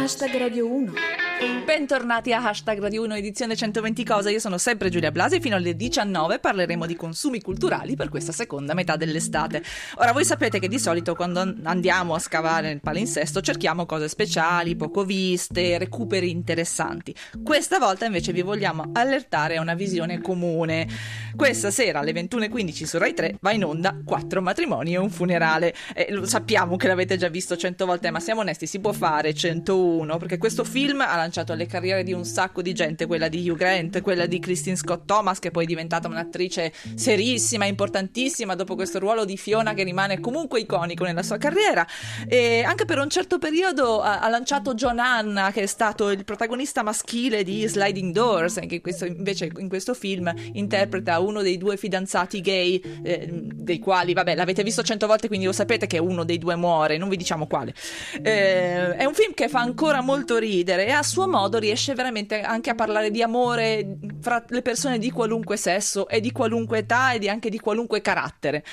Hashtag Radio 1 Bentornati a Hashtag Radio 1 edizione 120 cose, io sono sempre Giulia Blasi fino alle 19 parleremo di consumi culturali per questa seconda metà dell'estate. Ora voi sapete che di solito quando andiamo a scavare nel palinsesto cerchiamo cose speciali, poco viste, recuperi interessanti. Questa volta invece vi vogliamo allertare a una visione comune. Questa sera alle 21.15 su Rai 3 va in onda Quattro matrimoni e un funerale. Eh, sappiamo che l'avete già visto 100 volte, ma siamo onesti, si può fare 101 perché questo film ha lanciato lanciato alle carriere di un sacco di gente, quella di Hugh Grant, quella di Christine Scott Thomas, che poi è diventata un'attrice serissima, importantissima, dopo questo ruolo di Fiona che rimane comunque iconico nella sua carriera. E anche per un certo periodo ha, ha lanciato John Hanna, che è stato il protagonista maschile di Sliding Doors, che questo, invece in questo film interpreta uno dei due fidanzati gay, eh, dei quali, vabbè, l'avete visto cento volte, quindi lo sapete che uno dei due muore, non vi diciamo quale. Eh, è un film che fa ancora molto ridere e a suo suo modo riesce veramente anche a parlare di amore fra le persone di qualunque sesso e di qualunque età e di anche di qualunque carattere.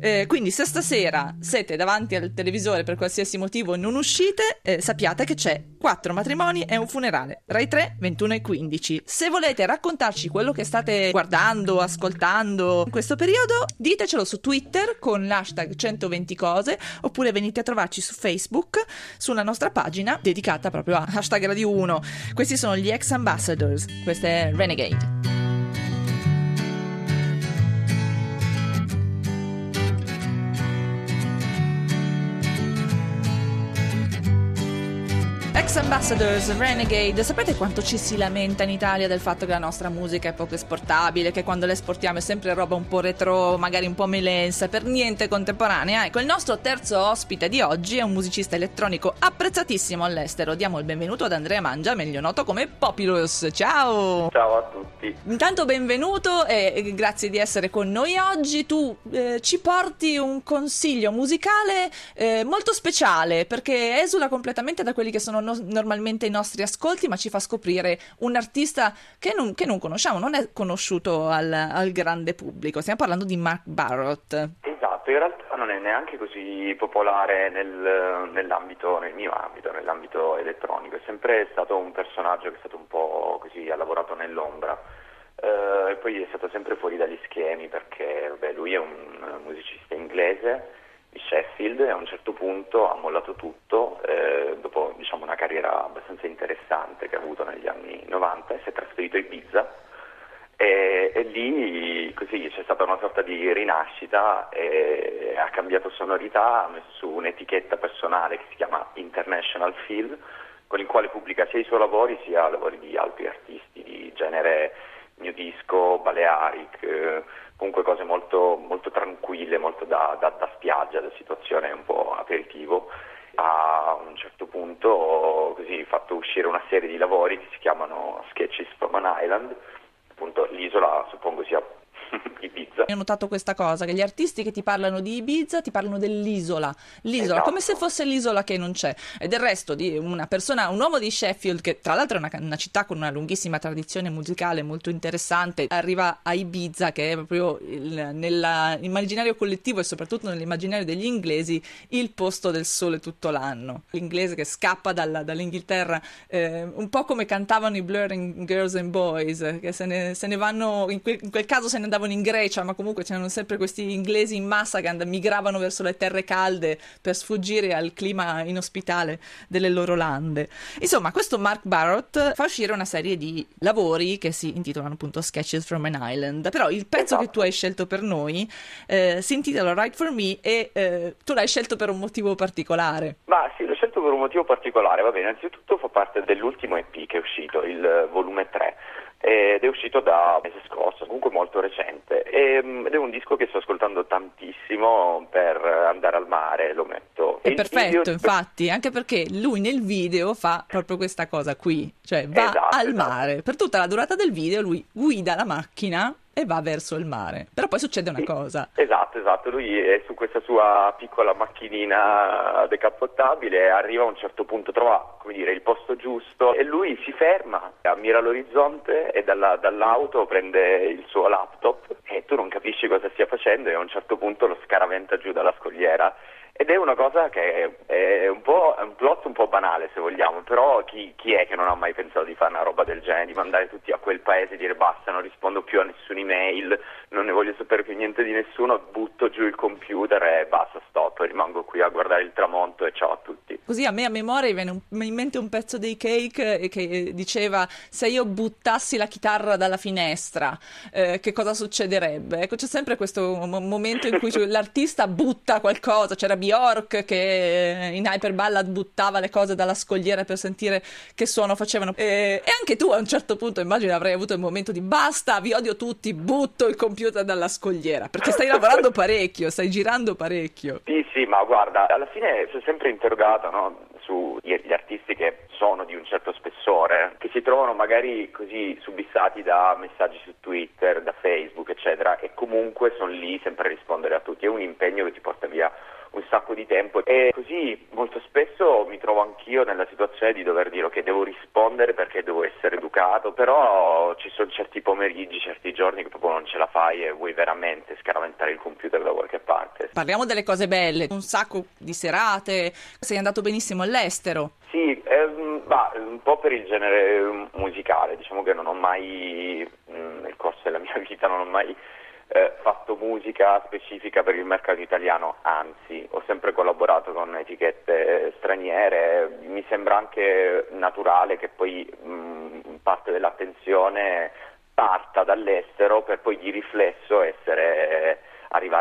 Eh, quindi se stasera siete davanti al televisore per qualsiasi motivo e non uscite, eh, sappiate che c'è quattro matrimoni e un funerale. Rai 3, 21 e 15. Se volete raccontarci quello che state guardando, ascoltando in questo periodo, ditecelo su Twitter con l'hashtag 120 cose oppure venite a trovarci su Facebook sulla nostra pagina dedicata proprio a hashtag Radio 1. Questi sono gli ex ambassadors, questa è Renegade. Ex Ambassadors, Renegade, sapete quanto ci si lamenta in Italia del fatto che la nostra musica è poco esportabile, che quando la esportiamo è sempre roba un po' retro, magari un po' melensa, per niente contemporanea? Ecco, il nostro terzo ospite di oggi è un musicista elettronico apprezzatissimo all'estero. Diamo il benvenuto ad Andrea Mangia, meglio noto come Populous. Ciao! Ciao a tutti! Intanto benvenuto e grazie di essere con noi oggi. Tu eh, ci porti un consiglio musicale eh, molto speciale perché esula completamente da quelli che sono no- normalmente i nostri ascolti, ma ci fa scoprire un artista che non, che non conosciamo, non è conosciuto al, al, grande pubblico. Stiamo parlando di Mark Barrott. Esatto, in realtà non è neanche così popolare nel, nell'ambito, nel mio ambito, nell'ambito elettronico. È sempre stato un personaggio che è stato un po' così, ha lavorato nell'ombra. Uh, e poi è stato sempre fuori dagli schemi perché beh, lui è un musicista inglese di Sheffield e a un certo punto ha mollato tutto eh, dopo diciamo, una carriera abbastanza interessante che ha avuto negli anni 90 e si è trasferito a Ibiza. E, e lì così c'è stata una sorta di rinascita e ha cambiato sonorità, ha messo un'etichetta personale che si chiama International Feel con il quale pubblica sia i suoi lavori sia lavori di altri artisti di genere new disco, Balearic, eh, comunque cose molto, molto tranquille, molto da, da, da, spiaggia, da situazione un po' aperitivo. A un certo punto così fatto uscire una serie di lavori che si chiamano Sketches from an Island, appunto l'isola suppongo sia Ibiza. Ho notato questa cosa, che gli artisti che ti parlano di Ibiza ti parlano dell'isola, l'isola, esatto. come se fosse l'isola che non c'è. E del resto di una persona, un uomo di Sheffield, che tra l'altro è una, una città con una lunghissima tradizione musicale molto interessante, arriva a Ibiza, che è proprio il, nell'immaginario collettivo e soprattutto nell'immaginario degli inglesi il posto del sole tutto l'anno. L'inglese che scappa dalla, dall'Inghilterra, eh, un po' come cantavano i Blur in Girls and Boys, che se ne, se ne vanno, in quel, in quel caso se ne andavano in Grecia, ma comunque c'erano sempre questi inglesi in massa che and- migravano verso le terre calde per sfuggire al clima inospitale delle loro lande. Insomma, questo Mark Barrott fa uscire una serie di lavori che si intitolano appunto Sketches from an Island, però il pezzo esatto. che tu hai scelto per noi eh, si intitola Right for Me e eh, tu l'hai scelto per un motivo particolare. Ma sì, l'ho scelto per un motivo particolare, va bene, innanzitutto fa parte dell'ultimo EP che è uscito, il volume 3 ed è uscito da mese scorso, comunque molto recente ehm, ed è un disco che sto ascoltando tantissimo per andare al mare, lo metto. È perfetto, video... infatti, anche perché lui nel video fa proprio questa cosa qui, cioè va esatto, al esatto. mare. Per tutta la durata del video lui guida la macchina e va verso il mare. Però poi succede una cosa. Esatto, esatto. Lui è su questa sua piccola macchinina decappottabile arriva a un certo punto, trova come dire, il posto giusto e lui si ferma, ammira l'orizzonte e dalla, dall'auto prende il suo laptop e tu non capisci cosa stia facendo e a un certo punto lo scaraventa giù dalla scogliera una cosa che è un po' un plot un po' banale se vogliamo, però chi, chi, è che non ha mai pensato di fare una roba del genere, di mandare tutti a quel paese e dire basta, non rispondo più a nessuna email, non ne voglio sapere più niente di nessuno, butto giù il computer e basta, stop, rimango qui a guardare il tramonto e ciao a tutti. Così a me a memoria viene un, in mente un pezzo dei Cake che diceva se io buttassi la chitarra dalla finestra, eh, che cosa succederebbe? Ecco, c'è sempre questo momento in cui l'artista butta qualcosa, c'era Bjork che in Hyperballad buttava le cose dalla scogliera per sentire che suono facevano. E, e, anche tu a un certo punto immagino avrai avuto il momento di basta, vi odio tutti, butto il computer dalla scogliera, perché stai lavorando parecchio, stai girando parecchio. Sì, sì, ma guarda, alla fine sono sempre interrogato no? sugli artisti che sono di un certo spessore, che si trovano magari così subissati da messaggi su Twitter, da Facebook, eccetera, e comunque sono lì sempre a rispondere a tutti. È un impegno che ti porta via un sacco di tempo e così molto spesso mi trovo anch'io nella situazione di dover dire che devo rispondere perché devo essere educato, però ci sono certi pomeriggi, certi giorni che proprio non ce la fai e vuoi veramente scaraventare il computer da qualche parte. Parliamo delle cose belle, un sacco di serate, sei andato benissimo all'estero. Sì, ehm, bah, un po' per il genere musicale, diciamo che non ho mai, nel corso della mia vita, non ho mai eh, fatto musica specifica per il mercato italiano, anzi ho sempre collaborato con etichette straniere, mi sembra anche naturale che poi mh, parte dell'attenzione parta dall'estero per poi di riflesso essere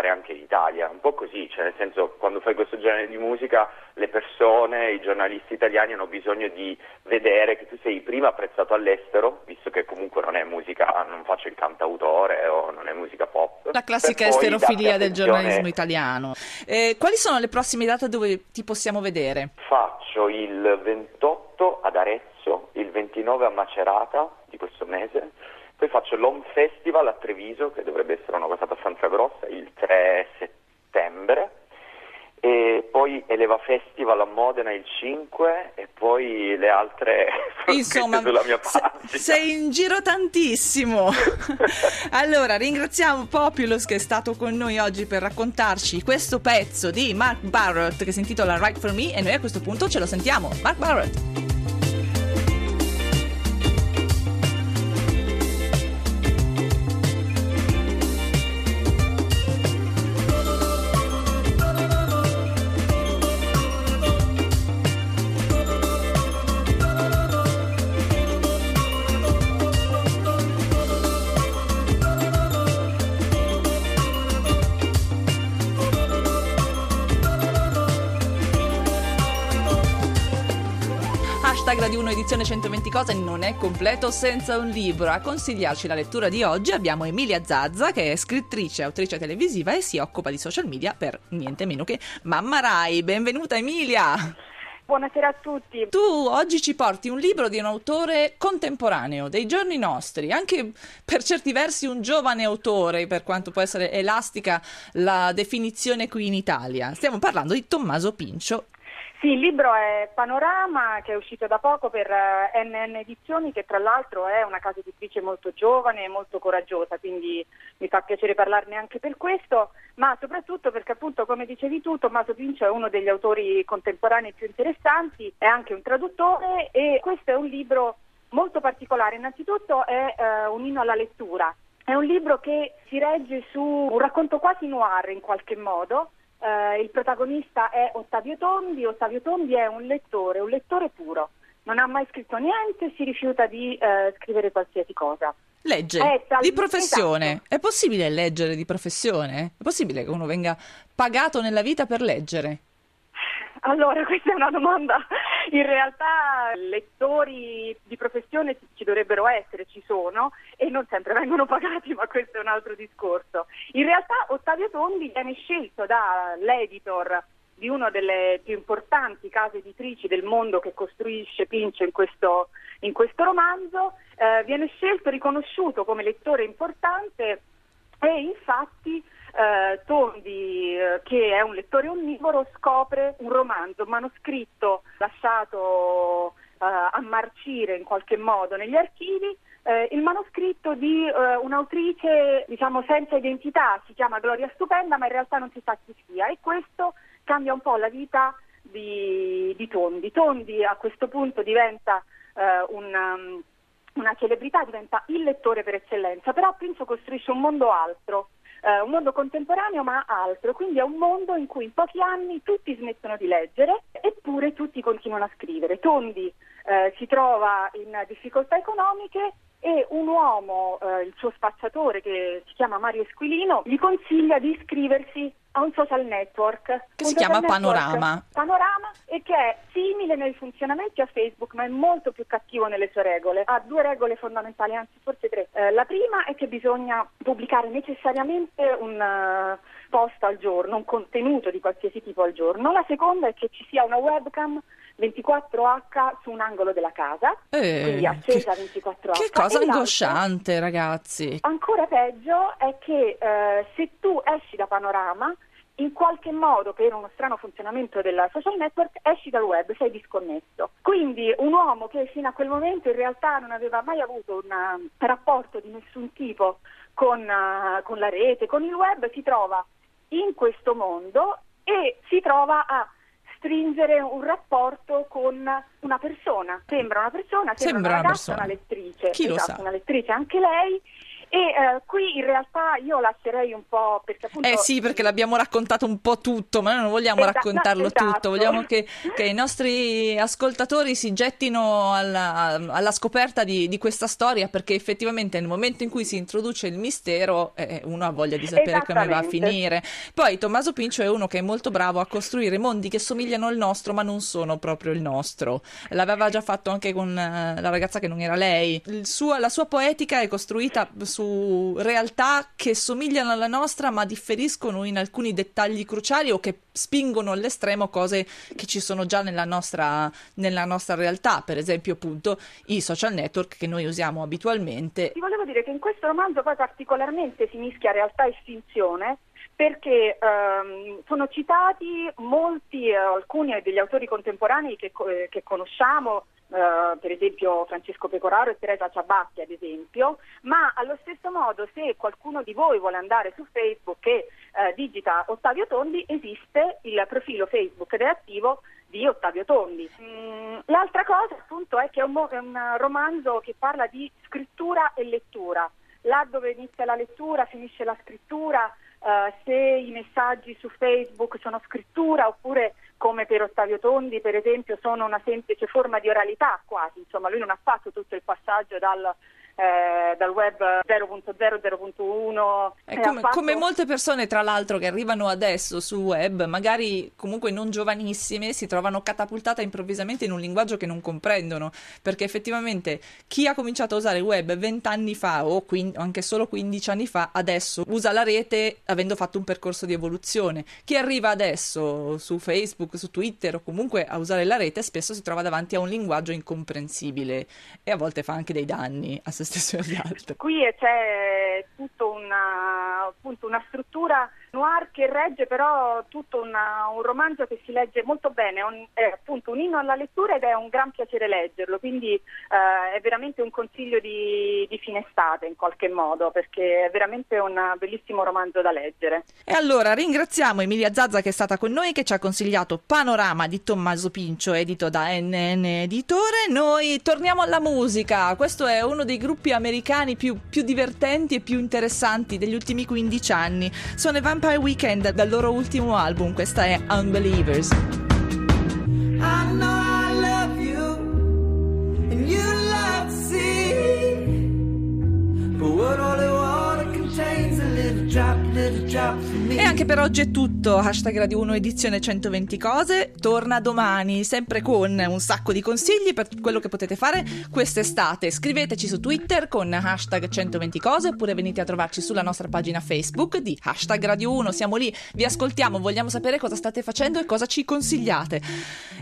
arrivare anche in Italia, un po' così, cioè nel senso quando fai questo genere di musica le persone, i giornalisti italiani hanno bisogno di vedere che tu sei prima apprezzato all'estero, visto che comunque non è musica, non faccio il cantautore o non è musica pop. La classica esterofilia del giornalismo italiano. Eh, quali sono le prossime date dove ti possiamo vedere? Faccio il 28 ad Arezzo, il 29 a Macerata di questo mese poi faccio l'Home Festival a Treviso, che dovrebbe essere una cosa abbastanza grossa, il 3 settembre. E poi Eleva Festival a Modena il 5 e poi le altre Insomma, sulla mia pagina. sei in giro tantissimo. allora, ringraziamo Populous che è stato con noi oggi per raccontarci questo pezzo di Mark Barrett che si intitola Right for Me e noi a questo punto ce lo sentiamo. Mark Barrett. Hashtag Radio 1 edizione 120 cose non è completo senza un libro. A consigliarci la lettura di oggi abbiamo Emilia Zazza che è scrittrice e autrice televisiva e si occupa di social media per niente meno che Mamma Rai. Benvenuta Emilia! Buonasera a tutti. Tu oggi ci porti un libro di un autore contemporaneo, dei giorni nostri, anche per certi versi un giovane autore, per quanto può essere elastica la definizione qui in Italia. Stiamo parlando di Tommaso Pincio, sì, il libro è Panorama che è uscito da poco per NN eh, Edizioni che tra l'altro è una casa editrice molto giovane e molto coraggiosa, quindi mi fa piacere parlarne anche per questo, ma soprattutto perché appunto come dicevi tu Tommaso Pincio è uno degli autori contemporanei più interessanti, è anche un traduttore e questo è un libro molto particolare. Innanzitutto è eh, un inno alla lettura, è un libro che si regge su un racconto quasi noir in qualche modo eh, il protagonista è Ottavio Tondi, Ottavio Tondi è un lettore, un lettore puro, non ha mai scritto niente, si rifiuta di eh, scrivere qualsiasi cosa. Legge tal- di professione. Esatto. È possibile leggere di professione? È possibile che uno venga pagato nella vita per leggere? Allora, questa è una domanda. In realtà lettori di professione ci dovrebbero essere, ci sono e non sempre vengono pagati, ma questo è un altro discorso. In realtà Ottavio Tondi viene scelto dall'editor di una delle più importanti case editrici del mondo che costruisce Pincio in questo, in questo romanzo, eh, viene scelto, riconosciuto come lettore importante e infatti eh, Tondi, eh, che è un lettore onnivoro, scopre un romanzo, un manoscritto lasciato eh, a marcire in qualche modo negli archivi, eh, il manoscritto di eh, un'autrice diciamo senza identità, si chiama Gloria Stupenda, ma in realtà non si sa chi sia e questo cambia un po' la vita di, di Tondi. Tondi a questo punto diventa eh, un, um, una celebrità, diventa il lettore per eccellenza, però Pinzo costruisce un mondo altro. Uh, un mondo contemporaneo ma altro, quindi è un mondo in cui in pochi anni tutti smettono di leggere eppure tutti continuano a scrivere. Tondi uh, si trova in difficoltà economiche e un uomo, uh, il suo spacciatore che si chiama Mario Esquilino, gli consiglia di iscriversi a un social network. Che si chiama Panorama. Panorama e che è simile nei funzionamenti a Facebook ma è molto più cattivo nelle sue regole. Ha due regole fondamentali, anzi forse tre. Eh, la prima è che bisogna pubblicare necessariamente un uh, post al giorno, un contenuto di qualsiasi tipo al giorno. La seconda è che ci sia una webcam 24H su un angolo della casa, eh, quindi accesa che, 24H. Che cosa angosciante, ragazzi! Ancora peggio è che eh, se tu esci da Panorama, in qualche modo, per uno strano funzionamento del social network, esci dal web, sei disconnesso. Quindi un uomo che fino a quel momento in realtà non aveva mai avuto un uh, rapporto di nessun tipo con, uh, con la rete, con il web, si trova in questo mondo e si trova a stringere un rapporto con una persona. Sembra una persona, sembra, sembra una, ragazza, una, lettrice. Chi esatto, lo sa? Una lettrice anche lei e eh, qui in realtà io lascerei un po' perché appunto... Eh sì, perché l'abbiamo raccontato un po' tutto, ma noi non vogliamo Esa- raccontarlo esatto. tutto, vogliamo che, che, i nostri ascoltatori si gettino alla, alla scoperta di, di, questa storia, perché effettivamente nel momento in cui si introduce il mistero eh, uno ha voglia di sapere come va a finire. Poi Tommaso Pincio è uno che è molto bravo a costruire mondi che somigliano al nostro, ma non sono proprio il nostro. L'aveva già fatto anche con uh, la ragazza che non era lei. Suo, la sua poetica è costruita su su realtà che somigliano alla nostra ma differiscono in alcuni dettagli cruciali o che spingono all'estremo cose che ci sono già nella nostra, nella nostra realtà, per esempio appunto i social network che noi usiamo abitualmente. Ti volevo dire che in questo romanzo poi particolarmente si mischia realtà e finzione perché ehm, sono citati molti, eh, alcuni degli autori contemporanei che, eh, che conosciamo, Uh, per esempio Francesco Pecoraro e Teresa Ciabatti ad esempio, ma allo stesso modo se qualcuno di voi vuole andare su Facebook e uh, digita Ottavio Tondi esiste il profilo Facebook reattivo di Ottavio Tondi. Mm, l'altra cosa appunto è che è un, è un romanzo che parla di scrittura e lettura, là dove inizia la lettura finisce la scrittura, uh, se i messaggi su Facebook sono scrittura oppure come per Ottavio Tondi per esempio sono una semplice forma di oralità quasi, insomma lui non ha fatto tutto il passaggio dal eh, dal web 0.0, 0.1. Eh, come, fatto... come, molte persone, tra l'altro, che arrivano adesso sul web, magari comunque non giovanissime, si trovano catapultate improvvisamente in un linguaggio che non comprendono, perché effettivamente chi ha cominciato a usare il web 20 anni fa o quin- anche solo 15 anni fa, adesso usa la rete avendo fatto un percorso di evoluzione. Chi arriva adesso su Facebook, su Twitter o comunque a usare la rete, spesso si trova davanti a un linguaggio incomprensibile e a volte fa anche dei danni a se se stesso e agli altri. Qui c'è tutta una, una struttura noir che regge però tutto una, un romanzo che si legge molto bene, un, è, appunto un inno alla lettura ed è un gran piacere leggerlo, quindi eh, è veramente un consiglio di, di fine estate in qualche modo perché è veramente un bellissimo romanzo da leggere. E allora ringraziamo Emilia Zazza che è stata con noi che ci ha consigliato Panorama di Tommaso Pincio edito da NN Editore. Noi torniamo alla musica, questo è uno dei gruppi americani più, più divertenti e più interessanti degli ultimi 15 anni. Sono i Vampire Weekend dal loro ultimo album, questa è Unbelievers. E anche per oggi è tutto. Hashtag Radio 1 edizione 120 cose. Torna domani, sempre con un sacco di consigli per quello che potete fare quest'estate. Scriveteci su Twitter con hashtag 120 cose oppure venite a trovarci sulla nostra pagina Facebook di hashtag Radio 1. Siamo lì, vi ascoltiamo, vogliamo sapere cosa state facendo e cosa ci consigliate.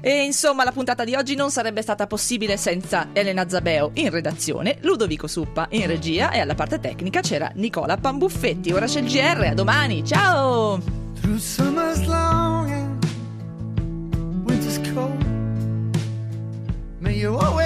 E insomma, la puntata di oggi non sarebbe stata possibile senza Elena Zabeo in redazione, Ludovico Suppa in regia e alla parte tecnica c'era Nicola Pambuffetti. Ora c'è il GR, a domani, ciao! you always